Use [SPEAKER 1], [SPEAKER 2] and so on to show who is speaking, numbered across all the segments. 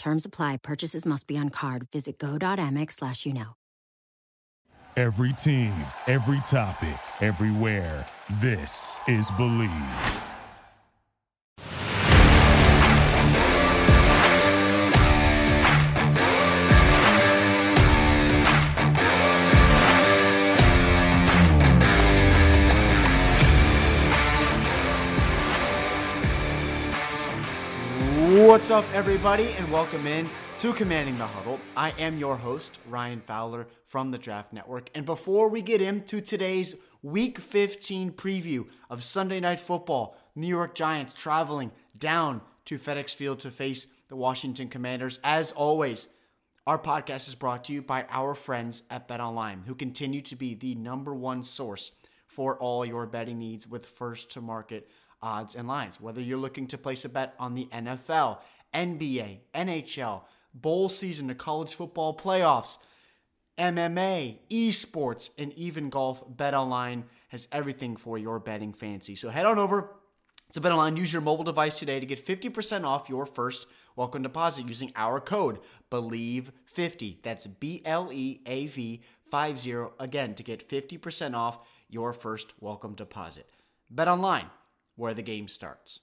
[SPEAKER 1] Terms apply. Purchases must be on card. Visit go.amex slash you know.
[SPEAKER 2] Every team, every topic, everywhere. This is Bleav.
[SPEAKER 3] What's up, everybody, and welcome in to Commanding the Huddle. I am your host, Ryan Fowler from the Draft Network. And before we get into today's Week 15 preview of Sunday Night Football, New York Giants traveling down to FedEx Field to face the Washington Commanders, as always, our podcast is brought to you by our friends at BetOnline, who continue to be the number one source for all your betting needs with first to market odds and lines. Whether you're looking to place a bet on the NFL, NBA, NHL, bowl season, the college football playoffs, MMA, esports, and even golf, BetOnline has everything for your betting fancy. So head on over to BetOnline. Use your mobile device today to get 50% off your first welcome deposit using our code BLEAV50. That's B L E A V 50 again to get 50% off your first welcome deposit. BetOnline where the game starts.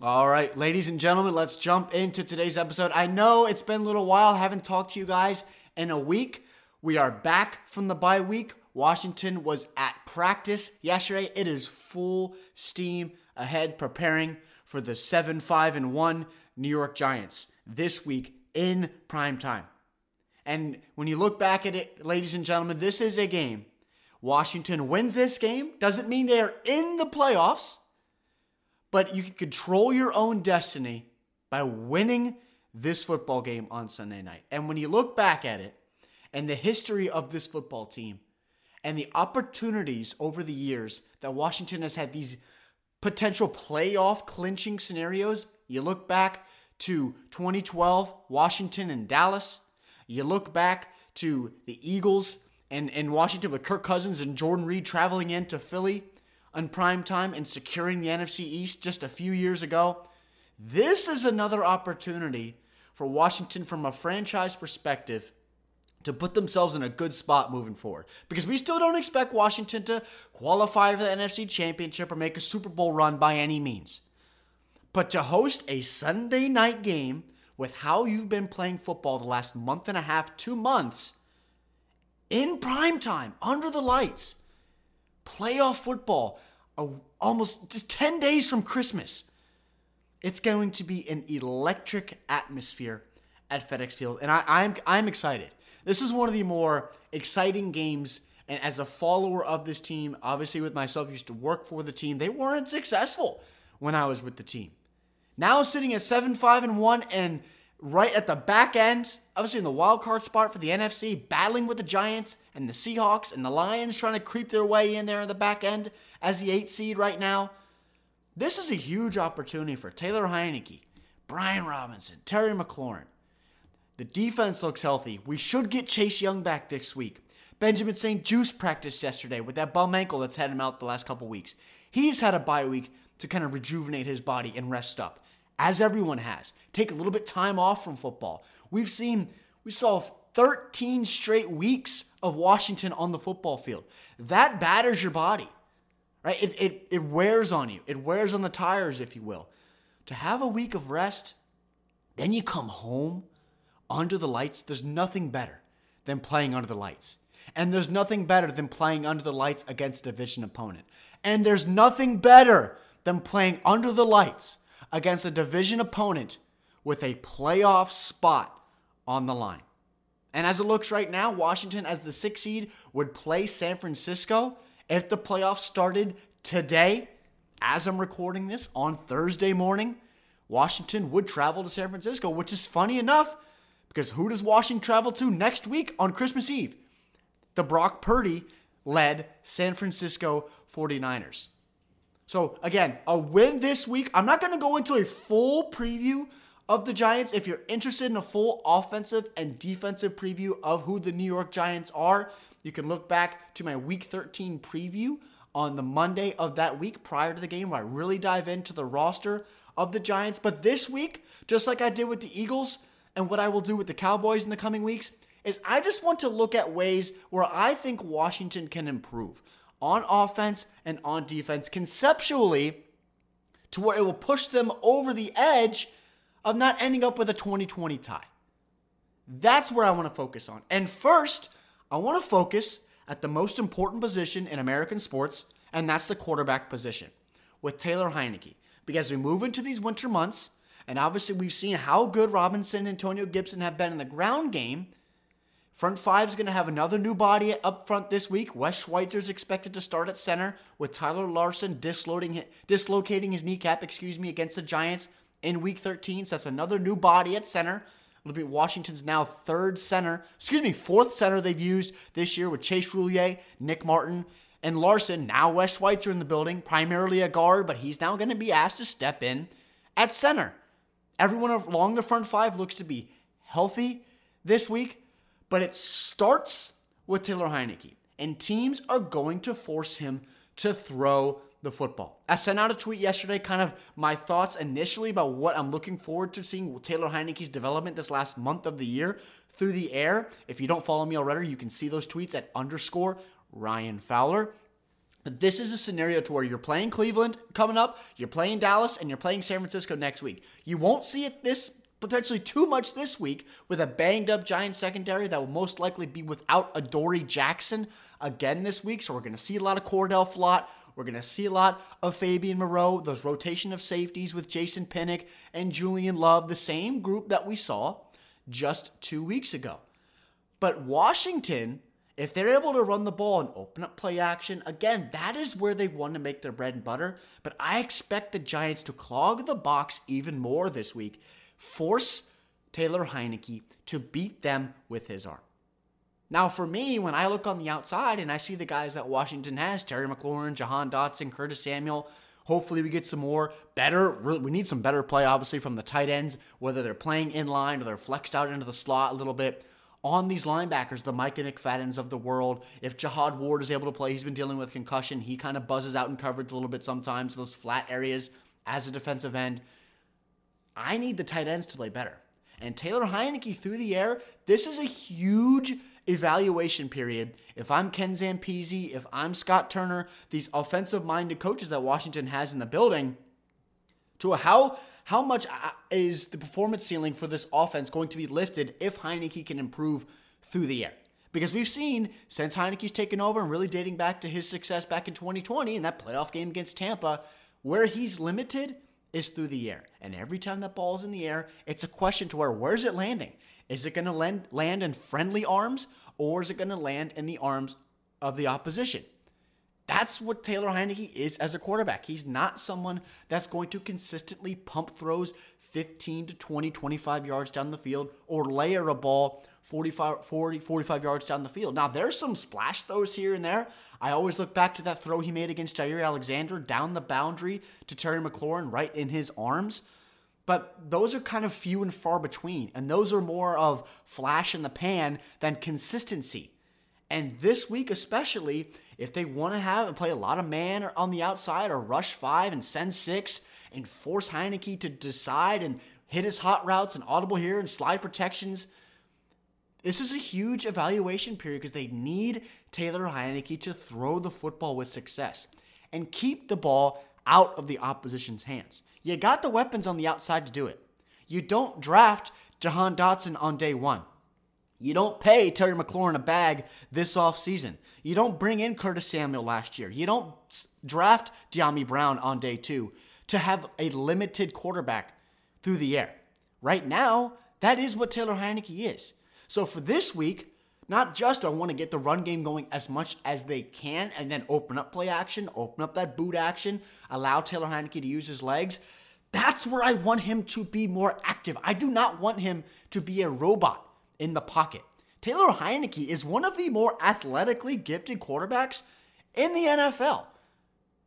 [SPEAKER 3] All right, ladies and gentlemen, let's jump into today's episode. I know it's been a little while, haven't talked to you guys in a week. We are back from the bye week. Washington was at practice yesterday. It is full steam ahead preparing for the 7-5 and 1 New York Giants this week in prime time. And when you look back at it, ladies and gentlemen, this is a game. Washington wins this game doesn't mean they're in the playoffs but you can control your own destiny by winning this football game on Sunday night. And when you look back at it and the history of this football team and the opportunities over the years that Washington has had these potential playoff clinching scenarios, you look back to 2012, Washington and Dallas. You look back to the Eagles and, and Washington with Kirk Cousins and Jordan Reed traveling into Philly on prime time and securing the NFC East just a few years ago. This is another opportunity for Washington from a franchise perspective to put themselves in a good spot moving forward. Because we still don't expect Washington to qualify for the NFC Championship or make a Super Bowl run by any means. But to host a Sunday night game with how you've been playing football the last month and a half, two months, in prime time, under the lights, playoff football, almost just 10 days from Christmas. It's going to be an electric atmosphere at FedEx Field, and I, I'm, I'm excited. This is one of the more exciting games, and as a follower of this team, obviously with myself, used to work for the team, they weren't successful when I was with the team. Now sitting at 7 5 and 1 and right at the back end, obviously in the wild card spot for the NFC, battling with the Giants and the Seahawks and the Lions trying to creep their way in there in the back end as the eight seed right now. This is a huge opportunity for Taylor Heinicke, Brian Robinson, Terry McLaurin. The defense looks healthy. We should get Chase Young back this week. Benjamin St-Juste practiced yesterday with that bum ankle that's had him out the last couple weeks. He's had a bye week to kind of rejuvenate his body and rest up as everyone has. Take a little bit time off from football. We've seen, we saw 13 straight weeks of Washington on the football field. That batters your body, right? It, it, it wears on you, it wears on the tires, if you will. To have a week of rest, then you come home under the lights, there's nothing better than playing under the lights. And there's nothing better than playing under the lights against a division opponent. And there's nothing better than playing under the lights against a division opponent with a playoff spot on the line. And as it looks right now, Washington, as the sixth seed, would play San Francisco if the playoffs started today. As I'm recording this on Thursday morning, Washington would travel to San Francisco, which is funny enough because who does Washington travel to next week on Christmas Eve? the Brock Purdy led San Francisco 49ers. So, again, a win this week. I'm not going to go into a full preview of the Giants. If you're interested in a full offensive and defensive preview of who the New York Giants are, you can look back to my week 13 preview on the Monday of that week prior to the game where I really dive into the roster of the Giants. But this week, just like I did with the Eagles and what I will do with the Cowboys in the coming weeks, is I just want to look at ways where I think Washington can improve on offense and on defense conceptually to where it will push them over the edge of not ending up with a 2020 tie. That's where I want to focus on. And first, I want to focus at the most important position in American sports, and that's the quarterback position with Taylor Heinicke. Because we move into these winter months, and obviously we've seen how good Robinson and Antonio Gibson have been in the ground game. Front five is going to have another new body up front this week. Wes Schweitzer is expected to start at center with Tyler Larsen dislocating his kneecap, excuse me, against the Giants in Week 13. So that's another new body at center. It'll be Washington's now third center, excuse me, fourth center they've used this year with Chase Roullier, Nick Martin, and Larsen. Now Wes Schweitzer in the building, primarily a guard, but he's now going to be asked to step in at center. Everyone along the front five looks to be healthy this week. But it starts with Taylor Heinicke, and teams are going to force him to throw the football. I sent out a tweet yesterday, kind of my thoughts initially about what I'm looking forward to seeing Taylor Heinicke's development this last month of the year through the air. If you don't follow me already, you can see those tweets at underscore Ryan Fowler. But this is a scenario to where you're playing Cleveland coming up, you're playing Dallas, and you're playing San Francisco next week. You won't see it this potentially too much this week with a banged up Giant secondary that will most likely be without Adoree Jackson again this week. So we're going to see a lot of Cordell Flott. We're going to see a lot of Fabian Moreau, those rotation of safeties with Jason Pinnock and Julian Love, the same group that we saw just two weeks ago. But Washington, if they're able to run the ball and open up play action, again, that is where they want to make their bread and butter. But I expect the Giants to clog the box even more this week force Taylor Heinicke to beat them with his arm. Now, for me, when I look on the outside and I see the guys that Washington has Terry McLaurin, Jahan Dotson, Curtis Samuel, hopefully we get some more better. We need some better play, obviously, from the tight ends, whether they're playing in line or they're flexed out into the slot a little bit. On these linebackers, the Micah McFadden's of the world, if Jihad Ward is able to play, he's been dealing with concussion. He kind of buzzes out in coverage a little bit sometimes, those flat areas as a defensive end. I need the tight ends to play better. And Taylor Heinicke through the air, this is a huge evaluation period. If I'm Ken Zampese, if I'm Scott Turner, these offensive minded coaches that Washington has in the building, to how how much uh, is the performance ceiling for this offense going to be lifted if Heinicke can improve through the air? Because we've seen since Heinicke's taken over and really dating back to his success back in 2020 in that playoff game against Tampa, where he's limited, is through the air. And every time that ball's in the air, it's a question to where where's it landing? Is it going to land, in friendly arms or is it going to land in the arms of the opposition? That's what Taylor Heinicke is as a quarterback. He's not someone that's going to consistently pump throws 15 to 20, 25 yards down the field or layer a ball 45, 40, 45 yards down the field. Now, there's some splash throws here and there. I always look back to that throw he made against Jaire Alexander down the boundary to Terry McLaurin right in his arms. But those are kind of few and far between. And those are more of flash in the pan than consistency. And this week, especially, if they want to have and play a lot of man on the outside or rush five and send six and force Heinicke to decide and hit his hot routes and audible here and slide protections – this is a huge evaluation period because they need Taylor Heinicke to throw the football with success and keep the ball out of the opposition's hands. You got the weapons on the outside to do it. You don't draft Jahan Dotson on day one. You don't pay Terry McLaurin a bag this offseason. You don't bring in Curtis Samuel last year. You don't draft Dyami Brown on day two to have a limited quarterback through the air. Right now, that is what Taylor Heinicke is. So for this week, not just do I want to get the run game going as much as they can and then open up play action, open up that boot action, allow Taylor Heinicke to use his legs. That's where I want him to be more active. I do not want him to be a robot in the pocket. Taylor Heinicke is one of the more athletically gifted quarterbacks in the NFL.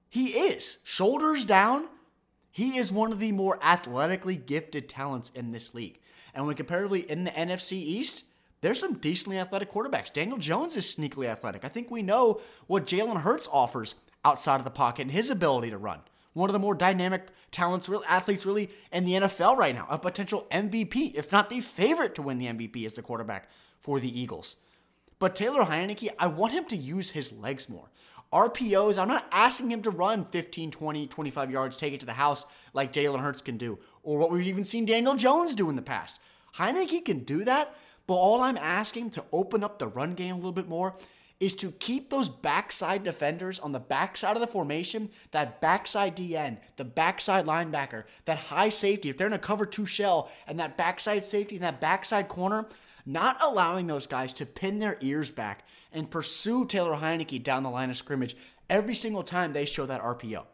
[SPEAKER 3] He is. Shoulders down, he is one of the more athletically gifted talents in this league. And when comparatively in the NFC East, there's some decently athletic quarterbacks. Daniel Jones is sneakily athletic. I think we know what Jalen Hurts offers outside of the pocket and his ability to run. One of the more dynamic talents, real athletes, really in the NFL right now. A potential MVP, if not the favorite to win the MVP, as the quarterback for the Eagles. But Taylor Heinicke, I want him to use his legs more. RPOs, I'm not asking him to run 15, 20, 25 yards, take it to the house like Jalen Hurts can do, or what we've even seen Daniel Jones do in the past. Heinicke can do that, but all I'm asking to open up the run game a little bit more is to keep those backside defenders on the backside of the formation, that backside DN, the backside linebacker, that high safety, if they're in a cover two shell, and that backside safety and that backside corner, not allowing those guys to pin their ears back and pursue Taylor Heinicke down the line of scrimmage every single time they show that RPO.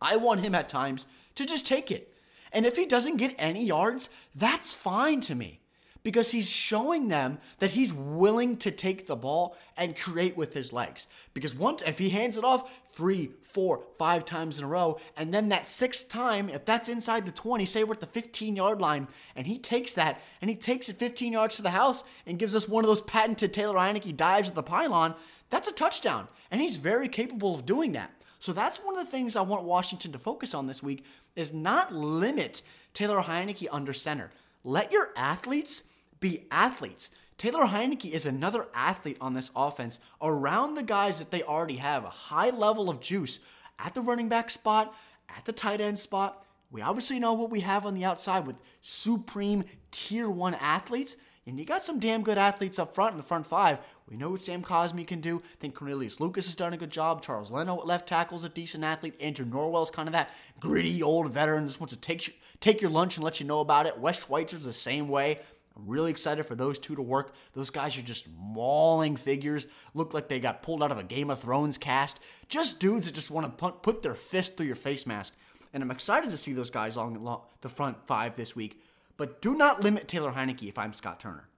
[SPEAKER 3] I want him at times to just take it. And if he doesn't get any yards, that's fine to me because he's showing them that he's willing to take the ball and create with his legs. Because once, if he hands it off three, four, five times in a row, and then that sixth time, if that's inside the 20, say we're at the 15 yard line, and he takes that and he takes it 15 yards to the house and gives us one of those patented Taylor Heinicke dives at the pylon, that's a touchdown. And he's very capable of doing that. So that's one of the things I want Washington to focus on this week is not limit Taylor Heinicke under center. Let your athletes be athletes. Taylor Heinicke is another athlete on this offense around the guys that they already have a high level of juice at the running back spot, at the tight end spot. We obviously know what we have on the outside with supreme tier one athletes. And you got some damn good athletes up front in the front five. We know what Sam Cosmi can do. I think Cornelius Lucas has done a good job. Charles Leno at left tackle is a decent athlete. Andrew Norwell's kind of that gritty old veteran just wants to take, take your lunch and let you know about it. Wes Schweitzer's the same way. I'm really excited for those two to work. Those guys are just mauling figures. Look like they got pulled out of a Game of Thrones cast. Just dudes that just want to put their fist through your face mask. And I'm excited to see those guys along the front five this week. But do not limit Taylor Heinicke if I'm Scott Turner.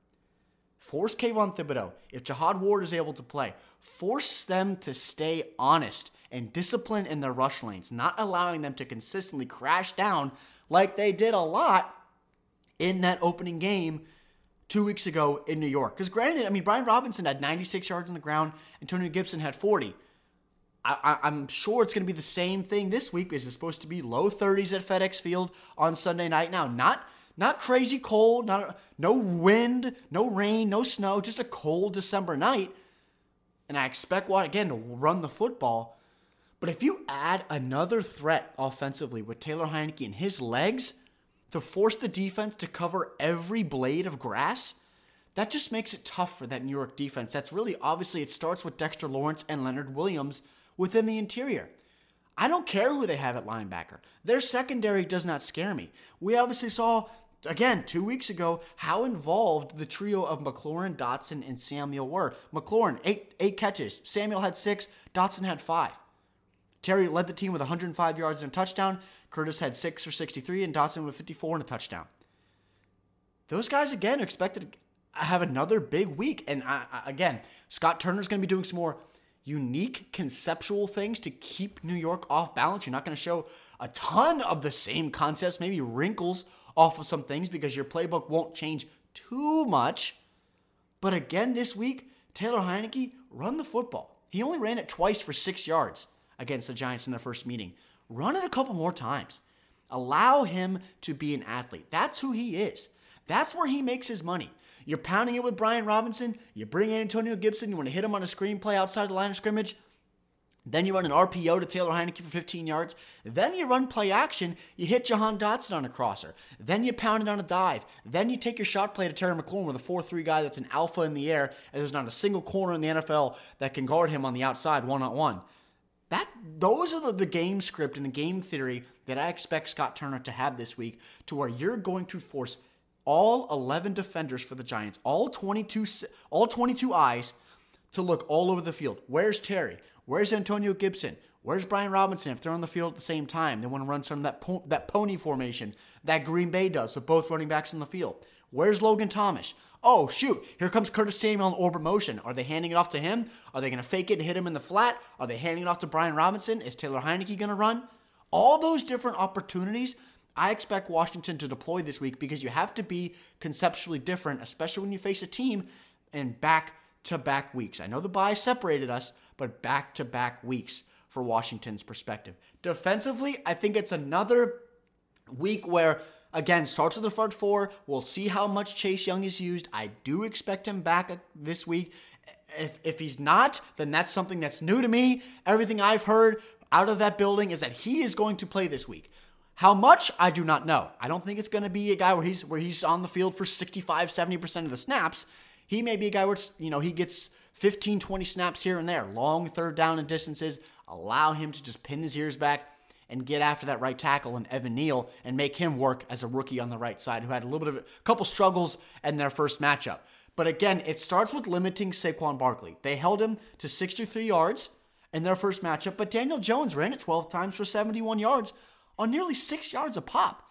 [SPEAKER 3] Force Kayvon Thibodeaux, If Jihad Ward is able to play, force them to stay honest and disciplined in their rush lanes, not allowing them to consistently crash down like they did a lot in that opening game two weeks ago in New York. Because granted, I mean, Brian Robinson had 96 yards on the ground, Antonio Gibson had 40. I, am sure it's going to be the same thing this week because it's supposed to be low 30s at FedEx Field on Sunday night. Now, not not crazy cold, not no wind, no rain, no snow, just a cold December night. And I expect what again to run the football. But if you add another threat offensively with Taylor Heinicke and his legs, to force the defense to cover every blade of grass, that just makes it tough for that New York defense. That's really obviously it starts with Dexter Lawrence and Leonard Williams within the interior. I don't care who they have at linebacker. Their secondary does not scare me. We obviously saw again two weeks ago how involved the trio of McLaurin, Dotson, and Samuel were. McLaurin eight eight catches, Samuel had six, Dotson had five. Terry led the team with 105 yards and a touchdown. Curtis had six for 63, and Dotson with 54 and a touchdown. Those guys, again, are expected to have another big week. And I, I, again, Scott Turner's going to be doing some more unique conceptual things to keep New York off balance. You're not going to show a ton of the same concepts, maybe wrinkles off of some things because your playbook won't change too much. But again, this week, Taylor Heinicke run the football. He only ran it twice for six yards against the Giants in their first meeting. Run it a couple more times. Allow him to be an athlete. That's who he is. That's where he makes his money. You're pounding it with Brian Robinson. You bring in Antonio Gibson. You want to hit him on a screenplay outside the line of scrimmage. Then you run an RPO to Taylor Heinicke for 15 yards. Then you run play action. You hit Jahan Dotson on a crosser. Then you pound it on a dive. Then you take your shot play to Terry McLaurin with a 4 3 guy that's an alpha in the air, and there's not a single corner in the NFL that can guard him on the outside one on one. That those are the, the game script and the game theory that I expect Scott Turner to have this week, to where you're going to force all 11 defenders for the Giants, all 22, all 22 eyes to look all over the field. Where's Terry? Where's Antonio Gibson? Where's Brian Robinson if they're on the field at the same time? They want to run some of that, po- that pony formation that Green Bay does with both running backs in the field. Where's Logan Thomas? Oh, shoot, here comes Curtis Samuel in orbit motion. Are they handing it off to him? Are they going to fake it and hit him in the flat? Are they handing it off to Brian Robinson? Is Taylor Heinicke going to run? All those different opportunities I expect Washington to deploy this week because you have to be conceptually different, especially when you face a team in back to back weeks. I know the bye separated us, but back to back weeks for Washington's perspective. Defensively, I think it's another week where Again, starts with the front four. We'll see how much Chase Young is used. I do expect him back uh, this week. If, if he's not, then that's something that's new to me. Everything I've heard out of that building is that he is going to play this week. How much I do not know. I don't think it's going to be a guy where he's where he's on the field for 65, 70% of the snaps. He may be a guy where you know he gets 15, 20 snaps here and there, long third down and distances. Allow him to just pin his ears back and get after that right tackle and Evan Neal and make him work as a rookie on the right side who had a little bit of a couple struggles in their first matchup. But again, it starts with limiting Saquon Barkley. They held him to 63 yards in their first matchup, but Daniel Jones ran it 12 times for 71 yards on nearly six yards a pop.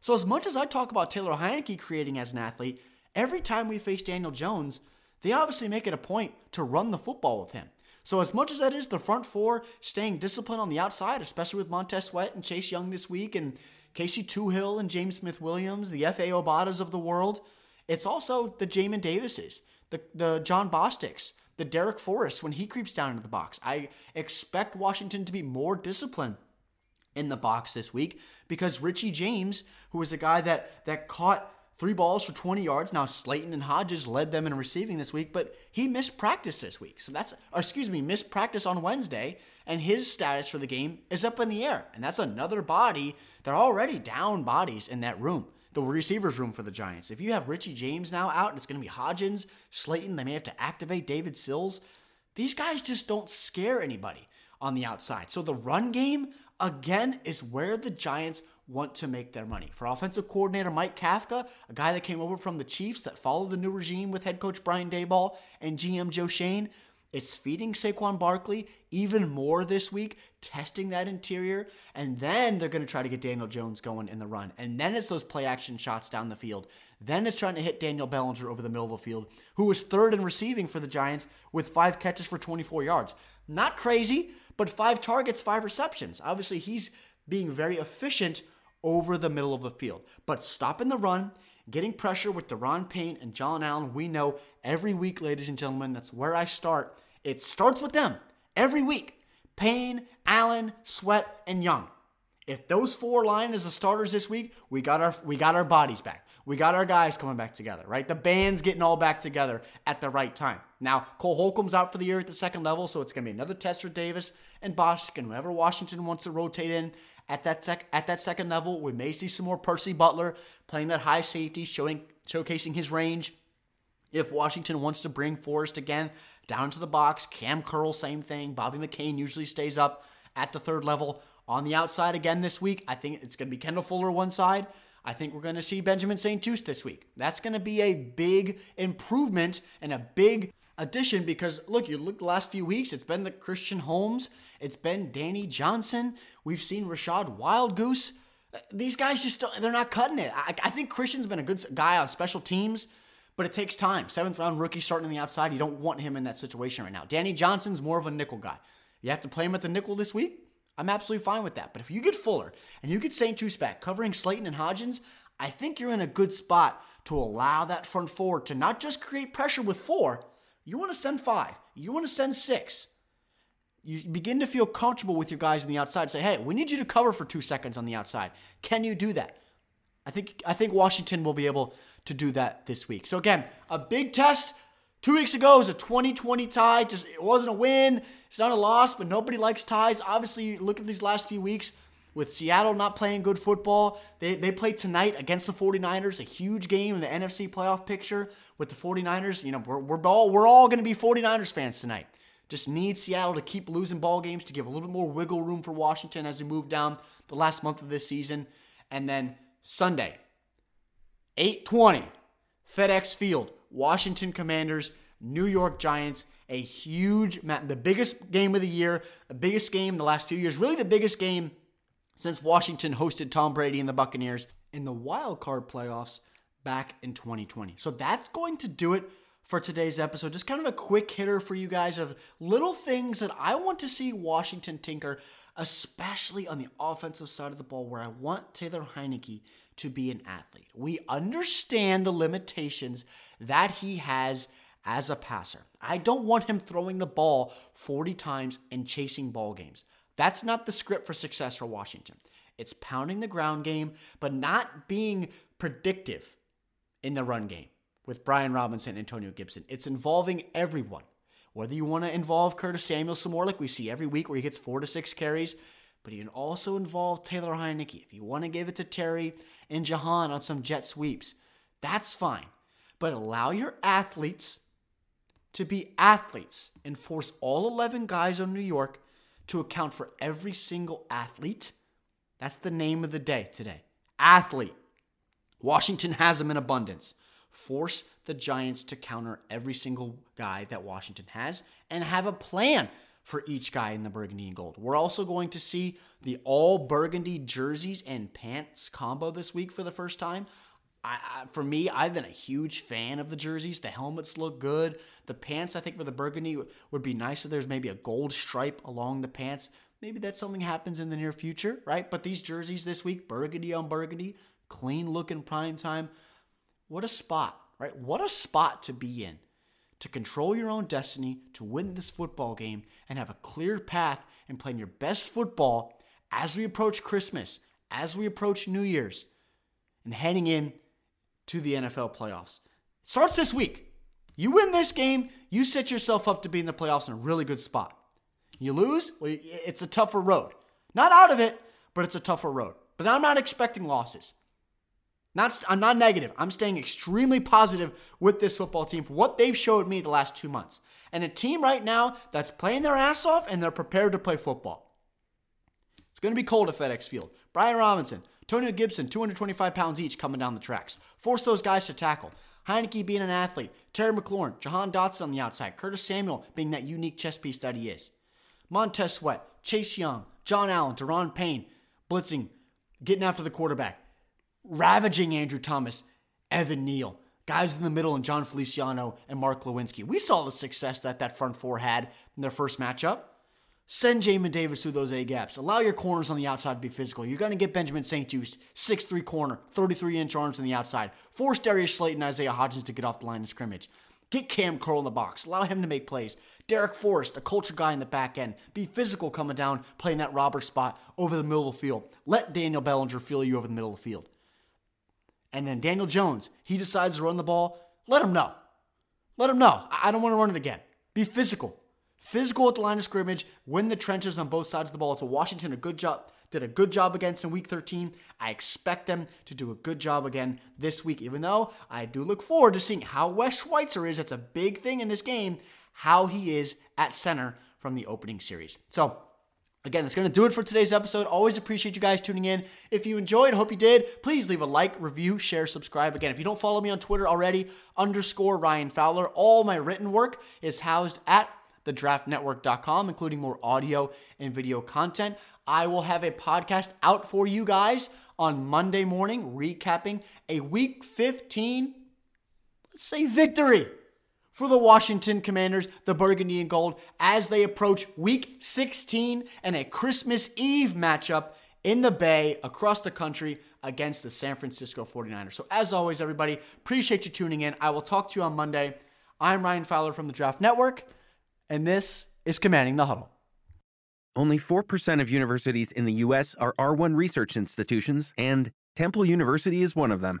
[SPEAKER 3] So as much as I talk about Taylor Heinicke creating as an athlete, every time we face Daniel Jones, they obviously make it a point to run the football with him. So as much as that is the front four staying disciplined on the outside, especially with Montez Sweat and Chase Young this week and Casey Toohill and James Smith Williams, the Efe Obadas of the world, it's also the Jamin Davises, the, the Jon Bostic's, the Darrick Forrest when he creeps down into the box. I expect Washington to be more disciplined in the box this week because Richie James, who was a guy that that caught Three balls for 20 yards. Now Slayton and Hodgins led them in receiving this week, but he missed practice this week. So that's, excuse me, missed practice on Wednesday, and his status for the game is up in the air. And that's another body. They're already down bodies in that room, the receivers room for the Giants. If you have Richie James now out, it's going to be Hodgins, Slayton, they may have to activate David Sills. These guys just don't scare anybody on the outside. So the run game, again, is where the Giants want to make their money. For offensive coordinator Mike Kafka, a guy that came over from the Chiefs that followed the new regime with head coach Brian Daboll and GM Joe Schoen, it's feeding Saquon Barkley even more this week, testing that interior, and then they're going to try to get Daniel Jones going in the run. And then it's those play action shots down the field. Then it's trying to hit Daniel Bellinger over the middle of the field, who was third in receiving for the Giants with five catches for 24 yards. Not crazy, but five targets, five receptions. Obviously, he's being very efficient over the middle of the field. But stopping the run, getting pressure with Daron Payne and John Allen, we know every week, ladies and gentlemen, that's where I start. It starts with them every week. Payne, Allen, Sweat, and Young. If those four line as the starters this week, we got our we got our bodies back. We got our guys coming back together, right? The band's getting all back together at the right time. Now, Cole Holcomb's out for the year at the second level, so it's going to be another test for Davis and Bostic and whoever Washington wants to rotate in at that sec- at that second level. We may see some more Percy Butler playing that high safety, showing showcasing his range. If Washington wants to bring Forrest again down to the box, Cam Curl, same thing. Bobby McCain usually stays up at the third level. On the outside again this week, I think it's going to be Kendall Fuller one side. I think we're going to see Benjamin St-Juste this week. That's going to be a big improvement and a big addition because look, you look the last few weeks, it's been the Christian Holmes, it's been Danny Johnson, we've seen Rachad Wildgoose. Uh, these guys just they're not cutting it. I, I think Christian's been a good guy on special teams, but it takes time. Seventh round rookie starting on the outside, you don't want him in that situation right now. Danny Johnson's more of a nickel guy. You have to play him at the nickel this week. I'm absolutely fine with that. But if you get Fuller and you get St-Juste back covering Slayton and Hodgins, I think you're in a good spot to allow that front four to not just create pressure with four, you want to send five, you want to send six. You begin to feel comfortable with your guys on the outside. Say, hey, we need you to cover for two seconds on the outside. Can you do that? I think I think Washington will be able to do that this week. So again, a big test. Two weeks ago was a 2020 tie. Just it wasn't a win. It's not a loss, but nobody likes ties. Obviously, look at these last few weeks with Seattle not playing good football. They, they play tonight against the 49ers, a huge game in the NFC playoff picture with the 49ers. You know, we're, we're all, we're all going to be 49ers fans tonight. Just need Seattle to keep losing ball games to give a little bit more wiggle room for Washington as we move down the last month of this season. And then Sunday, 820, FedEx Field, Washington Commanders, New York Giants a huge, the biggest game of the year, the biggest game in the last few years, really the biggest game since Washington hosted Tom Brady and the Buccaneers. In the wild card playoffs, back in 2020. So that's going to do it for today's episode. Just kind of a quick hitter for you guys of little things that I want to see Washington tinker, especially on the offensive side of the ball, where I want Taylor Heinicke to be an athlete. We understand the limitations that he has as a passer. I don't want him throwing the ball 40 times and chasing ball games. That's not the script for success for Washington. It's pounding the ground game, but not being predictive in the run game with Brian Robinson, and Antonio Gibson. It's involving everyone. Whether you want to involve Curtis Samuel some more, like we see every week where he gets four to six carries, but you can also involve Taylor Heinicke. If you want to give it to Terry and Jahan on some jet sweeps, that's fine. But allow your athletes to be athletes and force all 11 guys on New York to account for every single athlete. That's the name of the day today. Athlete. Washington has them in abundance. Force the Giants to counter every single guy that Washington has and have a plan for each guy in the burgundy and gold. We're also going to see the all burgundy jerseys and pants combo this week for the first time. I, I, for me, I've been a huge fan of the jerseys. The helmets look good. The pants, I think, for the burgundy would be nice if there's maybe a gold stripe along the pants. Maybe that something happens in the near future, right? But these jerseys this week, burgundy on burgundy, clean looking prime time. What a spot, right? What a spot to be in to control your own destiny, to win this football game, and have a clear path in playing your best football as we approach Christmas, as we approach New Year's, and heading in to the NFL playoffs. It starts this week. You win this game, you set yourself up to be in the playoffs in a really good spot. You lose, well, it's a tougher road. Not out of it, but it's a tougher road. But I'm not expecting losses. Not, I'm not negative. I'm staying extremely positive with this football team for what they've showed me the last two months. And a team right now that's playing their ass off and they're prepared to play football. It's going to be cold at FedEx Field. Brian Robinson, Antonio Gibson, 225 pounds each coming down the tracks. Force those guys to tackle. Heinicke being an athlete. Terry McLaurin, Jahan Dotson on the outside. Curtis Samuel being that unique chess piece that he is. Montez Sweat, Chase Young, John Allen, Daron Payne, blitzing, getting after the quarterback ravaging Andrew Thomas, Evan Neal, guys in the middle, and Jon Feliciano and Mark Glowinski. We saw the success that that front four had in their first matchup. Send Jamin Davis through those A gaps. Allow your corners on the outside to be physical. You're going to get Benjamin St-Juste, 6'3 corner, 33 inch arms on the outside. Force Darius Slayton and Isaiah Hodgins to get off the line of scrimmage. Get Cam Curl in the box. Allow him to make plays. Darrick Forrest, a culture guy in the back end. Be physical coming down, playing that robber spot over the middle of the field. Let Daniel Bellinger feel you over the middle of the field and then Daniel Jones, he decides to run the ball, let him know. Let him know. I don't want to run it again. Be physical. Physical at the line of scrimmage, win the trenches on both sides of the ball. So Washington a good job, did a good job against in week 13. I expect them to do a good job again this week, even though I do look forward to seeing how Wes Schweitzer is. That's a big thing in this game, how he is at center from the opening series. So Again, that's going to do it for today's episode. Always appreciate you guys tuning in. If you enjoyed, hope you did, please leave a like, review, share, subscribe. Again, if you don't follow me on Twitter already, underscore Ryan Fowler. All my written work is housed at thedraftnetwork.com, including more audio and video content. I will have a podcast out for you guys on Monday morning, recapping a week 15, let's say victory for the Washington Commanders, the Burgundy and Gold, as they approach week 16 and a Christmas Eve matchup in the Bay across the country against the San Francisco 49ers. So, as always, everybody, appreciate you tuning in. I will talk to you on Monday. I'm Ryan Fowler from the Draft Network, and this is Commanding the Huddle.
[SPEAKER 4] Only 4% of universities in the U.S. are R1 research institutions, and Temple University is one of them.